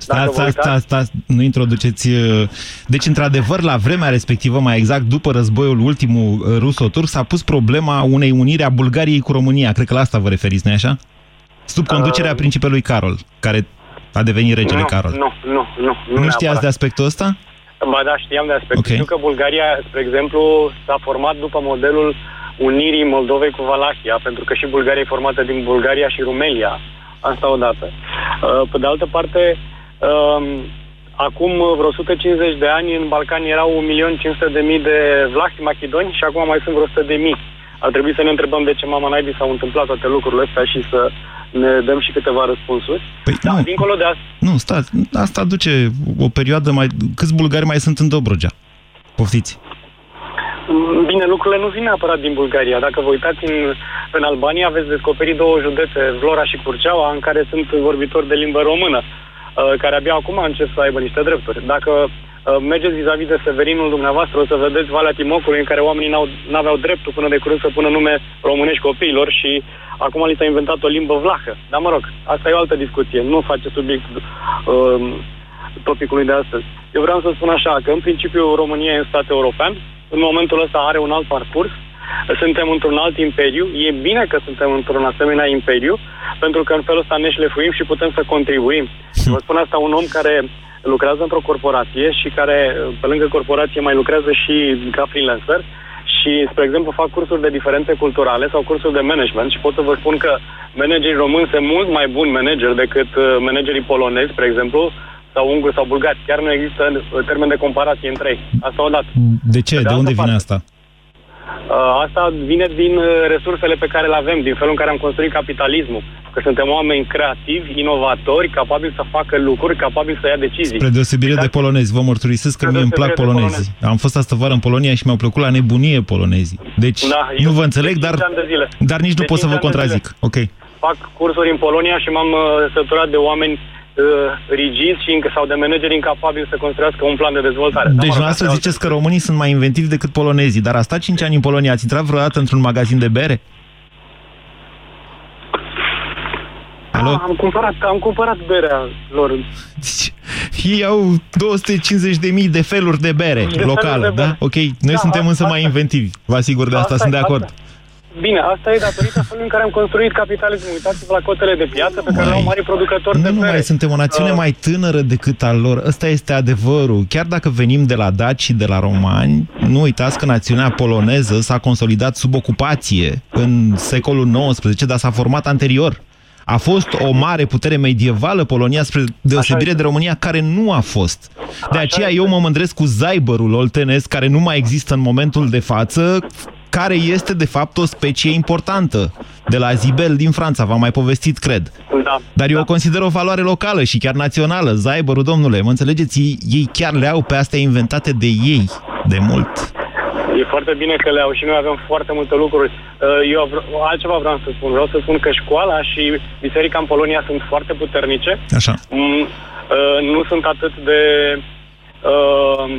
Speaker 1: Stați, stați, stați, stați, nu introduceți... Uh, deci, într-adevăr, la vremea respectivă, mai exact după războiul ultimul uh, ruso-turc, s-a pus problema unei uniri a Bulgariei cu România. Cred că la asta vă referiți, nu așa? Sub conducerea uh... principelui Carol, care a devenit regele
Speaker 14: nu,
Speaker 1: Carol.
Speaker 14: Nu, nu, nu.
Speaker 1: Nu, nu știați de aspectul ăsta?
Speaker 14: Ba da, știam de aspectul. Okay. Știu că Bulgaria, spre exemplu, s-a format după modelul unirii Moldovei cu Valahia, pentru că și Bulgaria e formată din Bulgaria și Rumelia. Asta odată. Pe de altă parte, Um, acum vreo 150 de ani în Balcani erau 1.500.000 de vlahi machidoni și acum mai sunt vreo 100.000. Ar trebui să ne întrebăm de ce mama naibii s-au întâmplat toate lucrurile astea și să ne dăm și câteva răspunsuri.
Speaker 1: Păi, da, nu, dincolo de asta... Nu, stați, asta duce o perioadă mai... Câți bulgari mai sunt în Dobrogea? Poftiți.
Speaker 14: Bine, lucrurile nu vin neapărat din Bulgaria. Dacă vă uitați în, în Albania, veți descoperi două județe, Vlora și Curceaua, în care sunt vorbitori de limbă română. Uh, care abia acum încep să aibă niște drepturi. Dacă uh, mergeți vis-a-vis de Severinul dumneavoastră, o să vedeți Valea Timocului, în care oamenii n-au, aveau dreptul până de curând să pună nume românești copiilor și acum li s-a inventat o limbă vlahă. Dar mă rog, asta e o altă discuție, nu face subiect uh, topicului de astăzi. Eu vreau să spun așa, că în principiu România e în stat european, în momentul ăsta are un alt parcurs, suntem într-un alt imperiu, e bine că suntem într-un asemenea imperiu, pentru că în felul ăsta ne șlefuim și putem să contribuim. Și vă spun asta un om care lucrează într-o corporație și care, pe lângă corporație, mai lucrează și ca freelancer și, spre exemplu, fac cursuri de diferențe culturale sau cursuri de management și pot să vă spun că managerii români sunt mult mai buni manageri decât uh, managerii polonezi, spre exemplu, sau unguri sau bulgari. Chiar nu există uh, termen de comparație între ei. Asta odată.
Speaker 1: De ce? De, de unde vine asta?
Speaker 14: Uh, asta vine din uh, resursele pe care le avem, din felul în care am construit capitalismul. Că suntem oameni creativi, inovatori, capabili să facă lucruri, capabili să ia decizii.
Speaker 1: Spre deosebire de polonezi, vă mărturisesc că mie îmi plac polonezii. Polonezi. Am fost astă vară în Polonia și mi-au plăcut la nebunie polonezii. Deci da, nu vă înțeleg, dar, dar nici nu pot să vă contrazic. Ok.
Speaker 14: Fac cursuri în Polonia și m-am uh, săturat de oameni Uh, rigizi și sau de manageri incapabili să construiască un plan de dezvoltare.
Speaker 1: Deci dumneavoastră ziceți că românii sunt mai inventivi decât polonezii, dar a stat 5 ani în Polonia, ați intrat vreodată într-un magazin de bere?
Speaker 14: Alo? am cumpărat, am cumpărat berea lor.
Speaker 1: Deci, Ei au 250.000 de feluri de bere
Speaker 14: De
Speaker 1: locală,
Speaker 14: feluri de bere.
Speaker 1: da? Ok, noi
Speaker 14: Da,
Speaker 1: suntem însă
Speaker 14: asta-
Speaker 1: mai inventivi. Vă asigur de asta,
Speaker 14: Asta
Speaker 1: sunt de
Speaker 14: e-
Speaker 1: acord.
Speaker 14: asta- Bine, asta e datorită felului în care am construit capitalismul. Uitați-vă la cotele de piață pe care le au mari producători de
Speaker 1: Nu
Speaker 14: bere.
Speaker 1: numai, suntem o națiune
Speaker 14: Uh,
Speaker 1: mai tânără decât al lor. Ăsta este adevărul. Chiar dacă venim de la daci și de la romani, nu uitați că națiunea poloneză s-a consolidat sub ocupație în secolul XIX, dar s-a format anterior. A fost o mare putere medievală Polonia spre deosebire de România, care nu a fost. De aceea eu mă mândresc cu zaibărul oltenesc, care nu mai există în momentul de față, care este de fapt o specie importantă de la Zibel din Franța, v-am mai povestit, cred.
Speaker 14: Da.
Speaker 1: Dar eu o consider o valoare locală și chiar națională, zaibărul, domnule, mă înțelegeți? Ei, ei chiar le au pe astea inventate de ei, de mult.
Speaker 14: E foarte bine că le au și noi avem foarte multe lucruri. Uh, Eu vr- altceva vreau să spun. Vreau să spun că școala și biserica în Polonia sunt foarte puternice.
Speaker 1: Așa.
Speaker 14: Mm, uh, Nu sunt atât de uh,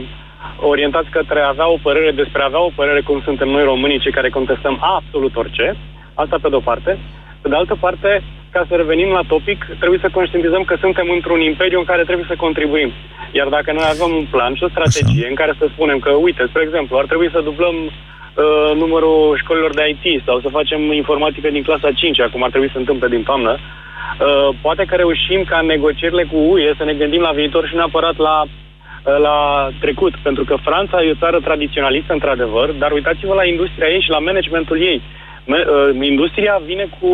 Speaker 14: orientați către a avea o părere despre a avea o părere cum suntem noi românii, cei care contestăm absolut orice. Asta pe de-o parte. Pe de altă parte, ca să revenim la topic, trebuie să conștientizăm că suntem într-un imperiu în care trebuie să contribuim. Iar dacă noi avem un plan și o strategie în care să spunem că, uite, spre exemplu, ar trebui să dublăm uh, numărul școlilor de IT sau să facem informatică din clasa 5, acum ar trebui să se întâmple din toamnă, uh, poate că reușim ca în negocierile cu UE să ne gândim la viitor și neapărat la uh, la trecut, pentru că Franța e o țară tradiționalistă, într-adevăr, dar uitați-vă la industria ei și la managementul ei. Me- uh, industria vine cu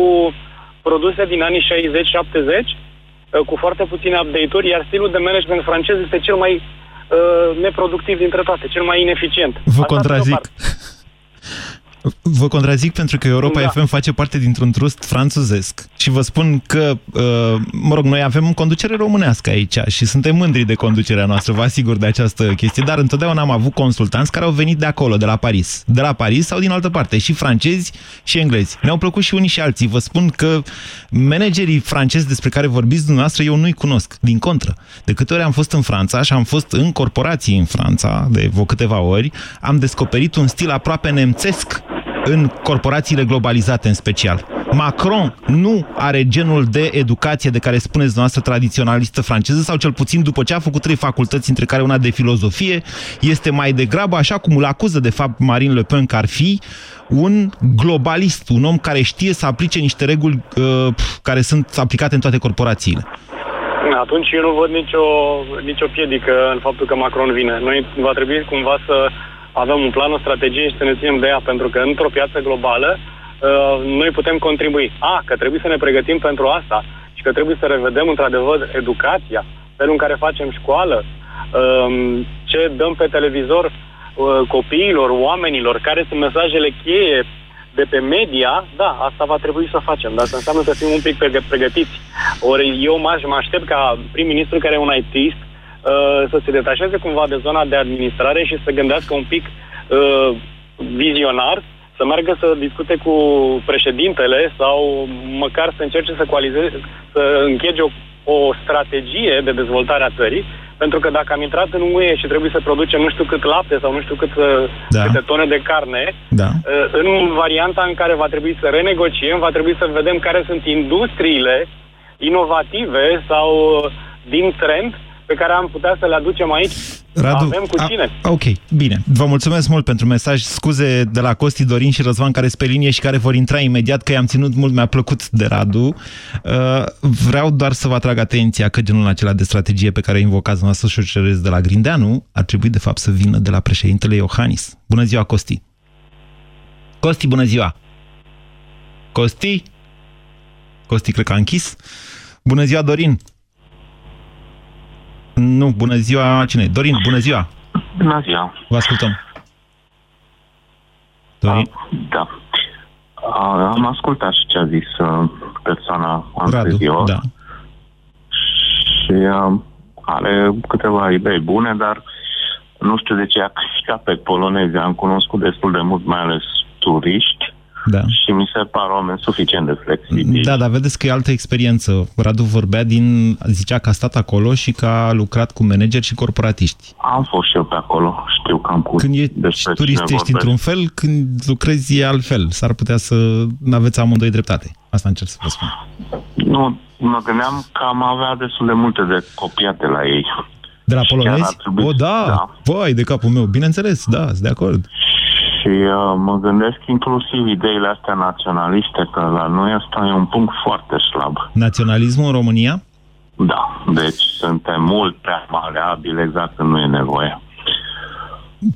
Speaker 14: produse din anii 60-70, uh, cu foarte puține update-uri, iar stilul de management francez este cel mai uh, neproductiv dintre toate, cel mai ineficient.
Speaker 1: Vă
Speaker 14: Asta pe de-o
Speaker 1: contrazic.
Speaker 14: Parte.
Speaker 1: Vă contrazic pentru că Europa
Speaker 14: Da.
Speaker 1: FM face parte dintr-un trust franțuzesc și vă spun că, uh, mă rog, noi avem conducere românească aici și suntem mândri de conducerea noastră, vă asigur de această chestie, dar întotdeauna am avut consultanți care au venit de acolo, de la Paris, de la Paris sau din altă parte, și francezi și englezi. Ne-au plăcut și unii și alții. Vă spun că managerii francezi despre care vorbiți dumneavoastră, eu nu-i cunosc, din contră. De câte ori am fost în Franța și am fost în corporații în Franța, de vreo câteva ori, am descoperit un stil aproape nemțesc în corporațiile globalizate în special. Macron nu are genul de educație de care spuneți dumneavoastră tradiționalistă franceză, sau cel puțin după ce a făcut trei facultăți, între care una de filozofie, este mai degrabă, așa cum îl acuză de fapt Marine Le Pen că ar fi, un globalist, un om care știe să aplice niște reguli uh, care sunt aplicate în toate corporațiile.
Speaker 14: Atunci eu nu văd nicio, nicio piedică în faptul că Macron vine. Noi va trebui cumva să avem un plan, o strategie și să ne ținem de ea, pentru că într-o piață globală uh, noi putem contribui. A, că trebuie să ne pregătim pentru asta și că trebuie să revedem într-adevăr educația, felul în care facem școală, um, ce dăm pe televizor uh, copiilor, oamenilor, care sunt mesajele cheie de pe media, da, asta va trebui să facem, dar asta înseamnă să fim un pic pregă- pregătiți. Ori eu mă, mă aștept ca prim-ministru care e un ITist uh, să se detașeze cumva de zona de administrare și să gândească un pic uh, vizionar, să meargă să discute cu președintele sau măcar să încerce să coalizeze, să închege o, o strategie de dezvoltare a țării, pentru că dacă am intrat în UE și trebuie să producem nu știu cât lapte sau nu știu cât, uh,
Speaker 1: Da.
Speaker 14: câte tone de carne,
Speaker 1: Da.
Speaker 14: Uh, în varianta în care va trebui să renegociem, va trebui să vedem care sunt industriile inovative sau uh, din trend pe care am putea să le aducem aici.
Speaker 1: Radu,
Speaker 14: Avem cu cine.
Speaker 1: A, ok, bine. Vă mulțumesc mult pentru mesaj. Scuze de la Costi, Dorin și Răzvan care sunt pe linie și care vor intra imediat, că i-am ținut mult, mi-a plăcut de Radu. Uh, vreau doar să vă atrag atenția că genul acela de strategie pe care o invocați noastră și o cereți de la Grindeanu ar trebui de fapt să vină de la președintele Iohannis. Bună ziua, Costi! Costi, bună ziua! Costi? Costi cred că a închis. Bună ziua, Dorin! Nu, bună ziua, cine? Dorin, bună ziua!
Speaker 15: Bună ziua.
Speaker 1: Vă ascultăm. Dorin?
Speaker 15: Da. A, am ascultat și ce a zis uh, persoana anterior.
Speaker 1: da.
Speaker 15: Și uh, are câteva idei bune, dar nu știu de ce a câștigat pe polonezi. Am cunoscut destul de mult, mai ales turiști,
Speaker 1: Da.
Speaker 15: Și mi se par oameni suficient de flexibili.
Speaker 1: Da, dar vedeți că e altă experiență. Radu vorbea din, zicea că a stat acolo și că a lucrat cu manageri și corporatiști.
Speaker 15: Am fost și eu pe acolo, știu cam cu
Speaker 1: Când e
Speaker 15: despre
Speaker 1: turist
Speaker 15: cine
Speaker 1: ești
Speaker 15: vorbesc.
Speaker 1: într-un fel, când lucrezi e altfel. S-ar putea să nu aveți amândoi dreptate. Asta încerc să vă spun.
Speaker 15: Nu, mă gândeam că am avea destul de multe de copiate la ei.
Speaker 1: De la
Speaker 15: Și chiar
Speaker 1: polonezi?
Speaker 15: ar trebui-
Speaker 1: O, da,
Speaker 15: da.
Speaker 1: Vai, de capul meu. Bineînțeles, da, sunt de acord.
Speaker 15: Și uh, mă gândesc inclusiv ideile astea naționaliste, că la noi asta e un punct foarte slab.
Speaker 1: Naționalismul în România?
Speaker 15: Da, deci suntem mult prea maleabili exact când nu e nevoie.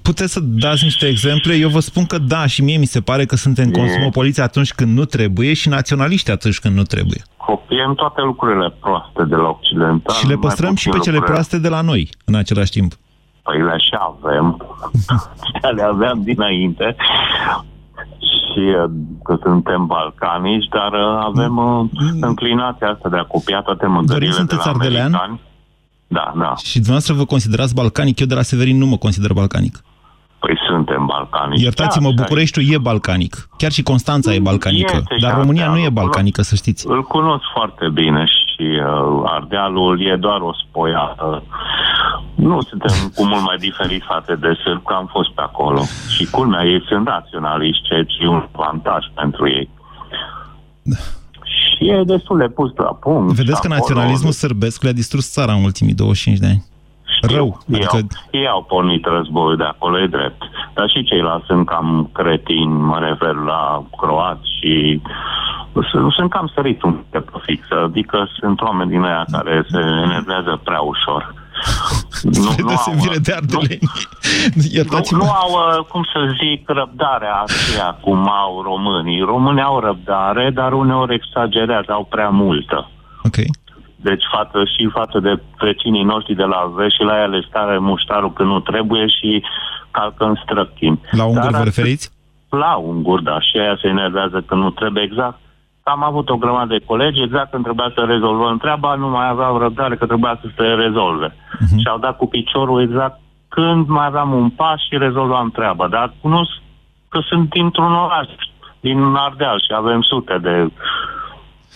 Speaker 1: Puteți să dați niște exemple? Eu vă spun că da, și mie mi se pare că suntem cosmopoliți atunci când nu trebuie și naționaliști atunci când nu trebuie.
Speaker 15: Copiem toate lucrurile proaste de la Occidental.
Speaker 1: și le
Speaker 15: mai
Speaker 1: păstrăm și
Speaker 15: puțin
Speaker 1: pe cele
Speaker 15: lucrurile-
Speaker 1: proaste de la noi, în același timp.
Speaker 15: Păi le și avem. le aveam dinainte. Și uh, că suntem balcanici, dar uh, avem uh, înclinația asta de a copia toate măgările de
Speaker 1: Mm. sunteți
Speaker 15: la
Speaker 1: ardelean?
Speaker 15: americani. Da, da.
Speaker 1: Și dumneavoastră vă considerați balcanic, eu de la Severin nu mă consider balcanic.
Speaker 15: Păi suntem balcanici.
Speaker 1: Iertați-mă,
Speaker 15: Da,
Speaker 1: Bucureștiul e balcanic. Chiar și Constanța e balcanică.
Speaker 15: Este și
Speaker 1: Dar România nu e
Speaker 15: Ardealul,
Speaker 1: balcanică, să știți.
Speaker 15: Îl cunosc foarte bine și uh, Ardealul e doar o spoiată. Nu suntem cu mult mai diferiți față de sârb, că am fost pe acolo. Și culmea, ei sunt naționaliști, ceea ce e un avantaj pentru ei. Și e destul de pus la punct.
Speaker 1: Vedeți
Speaker 15: și
Speaker 1: că
Speaker 15: acolo-
Speaker 1: naționalismul sârbesc le-a distrus țara în ultimii 25 de ani. Rău.
Speaker 15: Ei,
Speaker 1: Adică
Speaker 15: au, ei au pornit războiul de acolo, e drept. Dar și ceilalți sunt cam cretini, mă refer la croați și sunt, sunt cam sărit un pic pe fix. Adică sunt oameni din aia care se enervează prea ușor. Nu,
Speaker 1: spre deosebire de ardeleni.
Speaker 15: nu,
Speaker 1: Iertați-mă.
Speaker 15: nu au, uh, cum să zic, răbdarea aceea cum au românii. Românii au răbdare, dar uneori exagerează, au prea multă.
Speaker 1: Ok.
Speaker 15: Deci față și față de vecinii noștri de la vest și la ea le stare muștarul când nu trebuie și calcă în străchini.
Speaker 1: La unguri
Speaker 15: Dar
Speaker 1: vă referiți?
Speaker 15: La unguri, da, și aia se enervează când nu trebuie exact. Am avut o grămadă de colegi, exact când trebuia să rezolvăm treaba, nu mai aveau răbdare că trebuia să se rezolve.
Speaker 1: Mhm.
Speaker 15: Și au dat cu piciorul exact când mai aveam un pas și rezolvam treaba. Dar cunosc că sunt dintr-un oraș, din Ardeal și avem sute de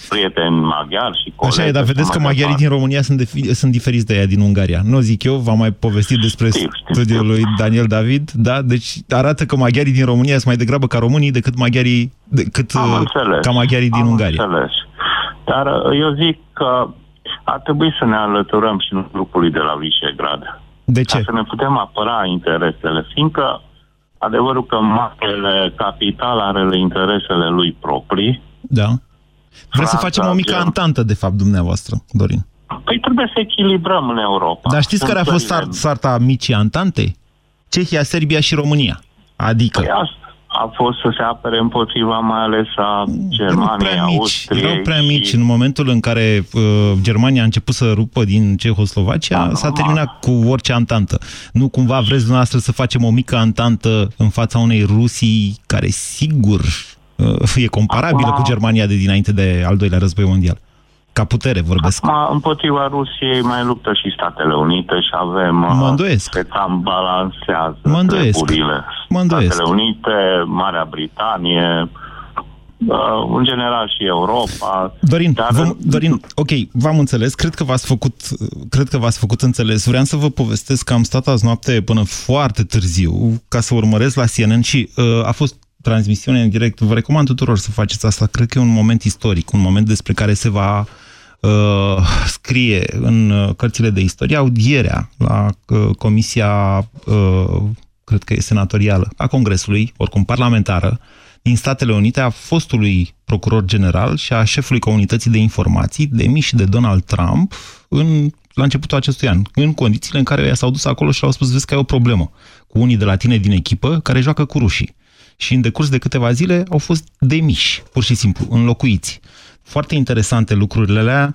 Speaker 15: prieteni maghiari și colegi.
Speaker 1: Așa e, dar
Speaker 15: și
Speaker 1: vedeți că
Speaker 15: mai
Speaker 1: maghiarii
Speaker 15: departe.
Speaker 1: din România sunt, defi- sunt diferiți de aia din Ungaria. Nu zic eu, v-am mai povestit despre studiul lui Daniel David, da? Deci arată că maghiarii din România sunt mai degrabă ca românii decât maghiarii, decât
Speaker 15: Am
Speaker 1: uh,
Speaker 15: înțeles.
Speaker 1: ca maghiarii din
Speaker 15: Am
Speaker 1: Ungaria.
Speaker 15: Înțeles. Dar uh, eu zic că ar trebui să ne alăturăm și grupului de la Visegrad.
Speaker 1: De ce?
Speaker 15: Ca să ne putem apăra interesele, fiindcă adevărul că marele capital are interesele lui proprii,
Speaker 1: Da. Vreți să
Speaker 15: Franța,
Speaker 1: facem o mică
Speaker 15: Germ-
Speaker 1: antantă, de fapt, dumneavoastră, Dorin.
Speaker 15: păi trebuie să echilibrăm în Europa.
Speaker 1: Dar știți
Speaker 15: Sunt
Speaker 1: care a fost
Speaker 15: țările-
Speaker 1: sar- soarta micii antante? Cehia, Serbia și România. Adică...
Speaker 15: Păi asta a fost să se apere împotriva mai ales a Germaniei,
Speaker 1: prea mici,
Speaker 15: Austriei.
Speaker 1: erau prea
Speaker 15: și-
Speaker 1: mici. În momentul în care uh, Germania a început să rupă din Cehoslovacia, s-a terminat cu orice antantă. Nu cumva vreți dumneavoastră să facem o mică antantă în fața unei Rusii care sigur uh, e comparabilă
Speaker 15: Acum-
Speaker 1: cu Germania de dinainte de al doilea război mondial. Ca putere vorbesc.
Speaker 15: Acum, împotriva Rusiei mai luptă și Statele Unite și avem...
Speaker 1: Mă
Speaker 15: uh,
Speaker 1: îndoiesc.
Speaker 15: Se cam balansează
Speaker 1: Mă îndoiesc.
Speaker 15: treburile.
Speaker 1: Mă îndoiesc.
Speaker 15: Statele Unite, Marea Britanie, uh, în general și Europa.
Speaker 1: Dorin,
Speaker 15: Dar-
Speaker 1: vă, Dorin, ok, v-am înțeles, cred că v-ați făcut, cred că v-ați făcut înțeles. Vreau să vă povestesc că am stat azi noapte până foarte târziu ca să urmăresc la CNN și uh, a fost transmisiune în direct. Vă recomand tuturor să faceți asta. Cred că e un moment istoric, un moment despre care se va uh, scrie în uh, cărțile de istorie. Audierea la uh, Comisia, uh, cred că e senatorială, a Congresului, oricum parlamentară, din Statele Unite a fostului procuror general și a șefului comunității de informații demiși de Donald Trump în, la începutul acestui an, în condițiile în care ea s-au dus acolo și au spus, vezi că ai o problemă cu unii de la tine din echipă care joacă cu rușii. Și în decurs de câteva zile au fost demiși, pur și simplu, înlocuiți. Foarte interesante lucrurile alea.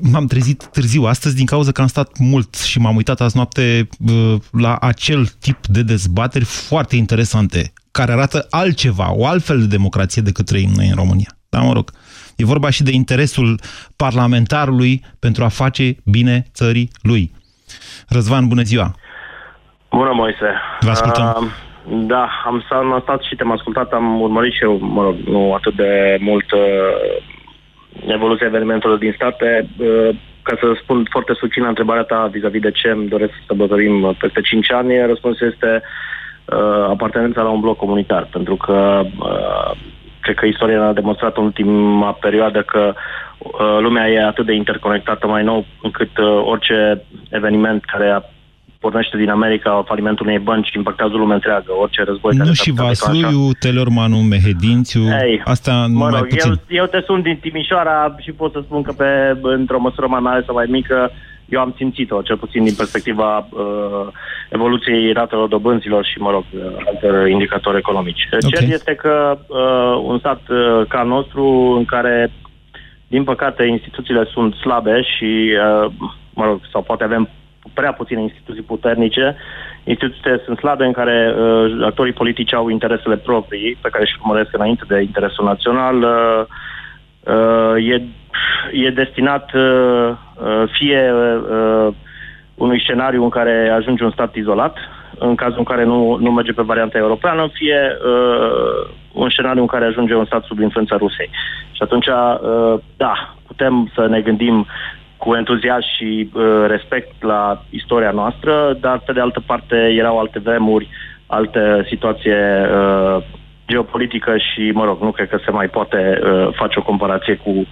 Speaker 1: M-am trezit târziu astăzi din cauza că am stat mult și m-am uitat azi noapte uh, la acel tip de dezbateri foarte interesante, care arată altceva, o altfel de democrație decât trăim noi în România. Da, mă rog. E vorba și de interesul parlamentarului pentru a face bine țării lui. Răzvan, bună ziua!
Speaker 16: Bună, Moise.
Speaker 1: Vă ascultăm.
Speaker 16: Uh, Da, am, am stat și te-am ascultat, am urmărit și eu, mă rog, nu atât de mult uh, evoluția evenimentelor din state. Uh, ca să spun foarte succint la întrebarea ta vis-a-vis de ce îmi doresc să sărbătorim peste 5 ani, răspunsul este uh, apartenența la un bloc comunitar, pentru că uh, cred că istoria a demonstrat în ultima perioadă că uh, lumea e atât de interconectată mai nou încât uh, orice eveniment care a pornește din America falimentul unei bănci impactează lumea întreagă, orice război
Speaker 1: Nu și Vasuiu, Telormanu, Mehedințiu,
Speaker 16: Ei,
Speaker 1: asta nu
Speaker 16: mă
Speaker 1: mai
Speaker 16: rog,
Speaker 1: puțin.
Speaker 16: eu, eu te sun din Timișoara și pot să spun că pe, într-o măsură mai mare sau mai mică eu am simțit-o, cel puțin din perspectiva uh, evoluției ratelor dobânzilor și, mă rog, uh, altor indicatori economici. Okay. Cert este că uh, un stat uh, ca al nostru, în care, din păcate, instituțiile sunt slabe și, uh, mă rog, sau poate avem prea puține instituții puternice, instituțiile sunt slabe în care uh, actorii politici au interesele proprii, pe care își urmăresc înainte de interesul național, uh, uh, e, e destinat uh, uh, fie uh, unui scenariu în care ajunge un stat izolat, în cazul în care nu, nu merge pe varianta europeană, fie uh, un scenariu în care ajunge un stat sub influența Rusiei. Și atunci, uh, da, putem să ne gândim cu entuziasm și uh, respect la istoria noastră, dar pe de altă parte erau alte vremuri, alte situație uh, geopolitică și, mă rog, nu cred că se mai poate uh, face o comparație cu,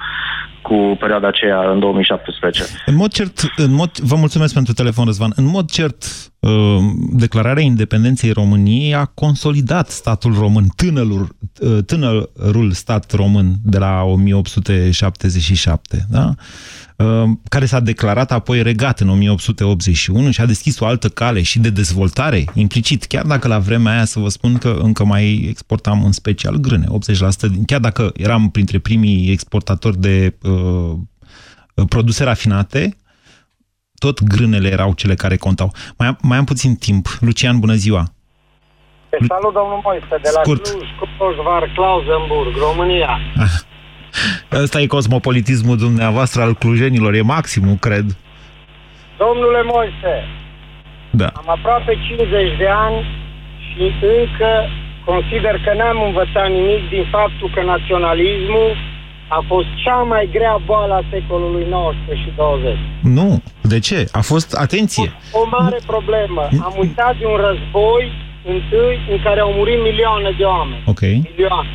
Speaker 16: cu perioada aceea în 2017.
Speaker 1: În mod cert, în mod, vă mulțumesc pentru telefon, Răzvan. În mod cert, uh, declararea independenței României a consolidat statul român, tânărul, uh, tânărul stat român de la 1877, da? Uh, care s-a declarat apoi regat în 1881 și a deschis o altă cale și de dezvoltare, implicit, chiar dacă la vremea aia să vă spun că încă mai exportam în special grâne, 80%, din, chiar dacă eram printre primii exportatori de uh, produse rafinate, tot grânele erau cele care contau. Mai am, mai am puțin timp. Lucian, bună ziua!
Speaker 17: Te salut, domnul Moise, de la
Speaker 1: Scurt.
Speaker 17: Cluj, Cluj, Var, Clausenburg, România.
Speaker 1: Ăsta e cosmopolitismul dumneavoastră al clujenilor, e maximul, cred.
Speaker 17: Domnule Moise,
Speaker 1: Da.
Speaker 17: am aproape 50 de ani și încă consider că n-am învățat nimic din faptul că naționalismul a fost cea mai grea boală a secolului 19 și 20.
Speaker 1: Nu. De ce? A fost, atenție,
Speaker 17: O mare problemă. Am uitat de un război întâi în care au murit milioane de oameni.
Speaker 1: Ok.
Speaker 17: Milioane.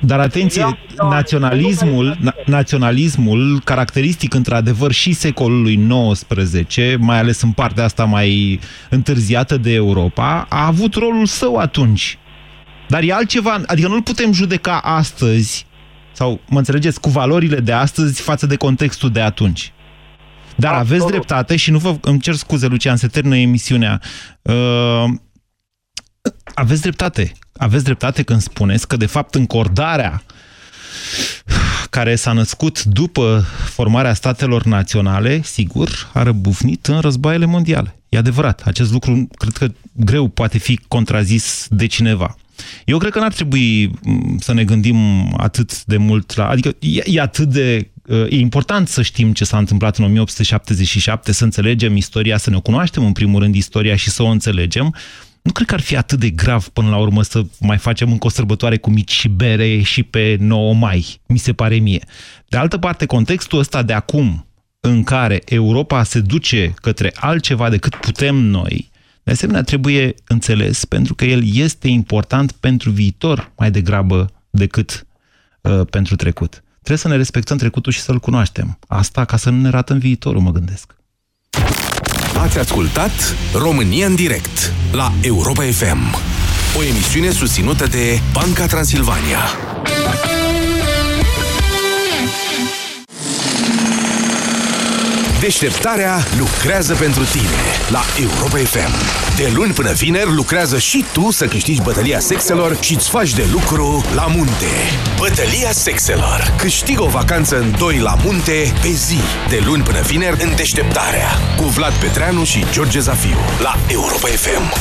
Speaker 1: Dar atenție, naționalismul, na, naționalismul, caracteristic într-adevăr și secolului XIX, mai ales în partea asta mai întârziată de Europa, a avut rolul său atunci. Dar e altceva, adică nu-l putem judeca astăzi, sau, mă înțelegeți, cu valorile de astăzi față de contextul de atunci. Dar aveți dreptate și nu vă... Îmi cer scuze, Lucian, se termină emisiunea. Uh, aveți dreptate. Aveți dreptate când spuneți că, de fapt, încordarea care s-a născut după formarea statelor naționale, sigur, a răbufnit în războaiele mondiale. E adevărat. Acest lucru, cred că greu poate fi contrazis de cineva. Eu cred că n-ar trebui m, să ne gândim atât de mult la... Adică e, e atât de... E important să știm ce s-a întâmplat în 1877, să înțelegem istoria, să ne cunoaștem în primul rând istoria și să o înțelegem. Nu cred că ar fi atât de grav până la urmă să mai facem încă o sărbătoare cu mici și bere și pe 9 mai, mi se pare mie. De altă parte, contextul ăsta de acum, în care Europa se duce către altceva decât putem noi, de asemenea trebuie înțeles pentru că el este important pentru viitor mai degrabă decât uh, pentru trecut. Trebuie să ne respectăm trecutul și să-l cunoaștem. Asta ca să nu ne ratăm viitorul, mă gândesc.
Speaker 2: Ați ascultat România în direct la Europa FM. O emisiune susținută de Banca Transilvania. Deșteptarea lucrează pentru tine la Europa FM. De luni până vineri lucrează și tu să câștigi bătălia sexelor și îți faci de lucru la munte. Bătălia sexelor. Câștigă o vacanță în doi la munte pe zi. De luni până vineri în Deșteptarea. Cu Vlad Petreanu și George Zafiu la Europa FM.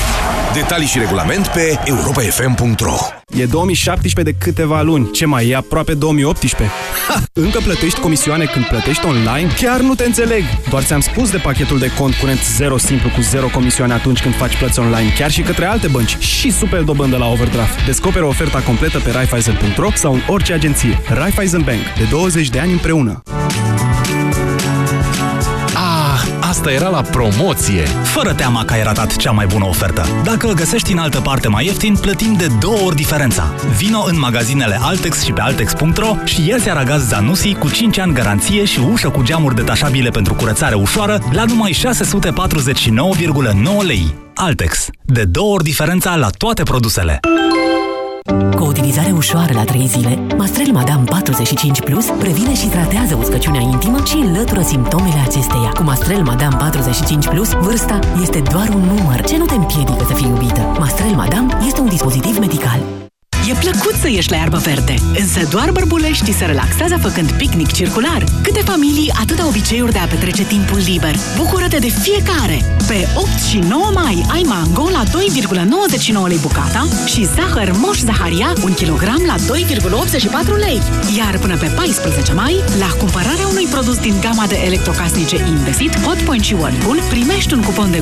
Speaker 2: Detalii și regulament pe europafm.ro
Speaker 18: E 2017 de câteva luni. Ce mai e aproape 2018? Ha! Încă plătești comisioane când plătești online? Chiar nu te înțeleg! Doar ți-am spus de pachetul de cont curent 0 simplu cu 0 comisioane atunci când faci plăți online, chiar și către alte bănci și super dobândă la overdraft. Descoperă oferta completă pe Raiffeisen.ro sau în orice agenție. Raiffeisen Bank. De 20 de ani împreună.
Speaker 19: Asta era la promoție.
Speaker 20: Fără teama că ai ratat cea mai bună ofertă. Dacă o găsești în altă parte mai ieftin, plătim de două ori diferența. Vino în magazinele Altex și pe Altex.ro și ia aragaz Zanussi cu 5 ani garanție și ușă cu geamuri detașabile pentru curățare ușoară la numai 649,9 lei. Altex. De două ori diferența la toate produsele.
Speaker 21: Cu o utilizare ușoară la 3 zile, Mastrel Madame 45 Plus previne și tratează uscăciunea intimă și înlătură simptomele acesteia. Cu Mastrel Madame 45 Plus, vârsta este doar un număr ce nu te împiedică să fii iubită. Mastrel Madame este un dispozitiv medical.
Speaker 8: E plăcut să ieși la iarbă verde, însă doar bărbuleștii se relaxează făcând picnic circular. Câte familii, atâta obiceiuri de a petrece timpul liber. Bucură-te de fiecare! Pe 8 și 9 mai ai mango la 2,99 lei bucata și zahăr moș Zaharia 1 kg la 2,84 lei. Iar până pe 14 mai, la cumpărarea unui produs din gama de electrocasnice Indesit, Hotpoint și Whirlpool, primești un cupon de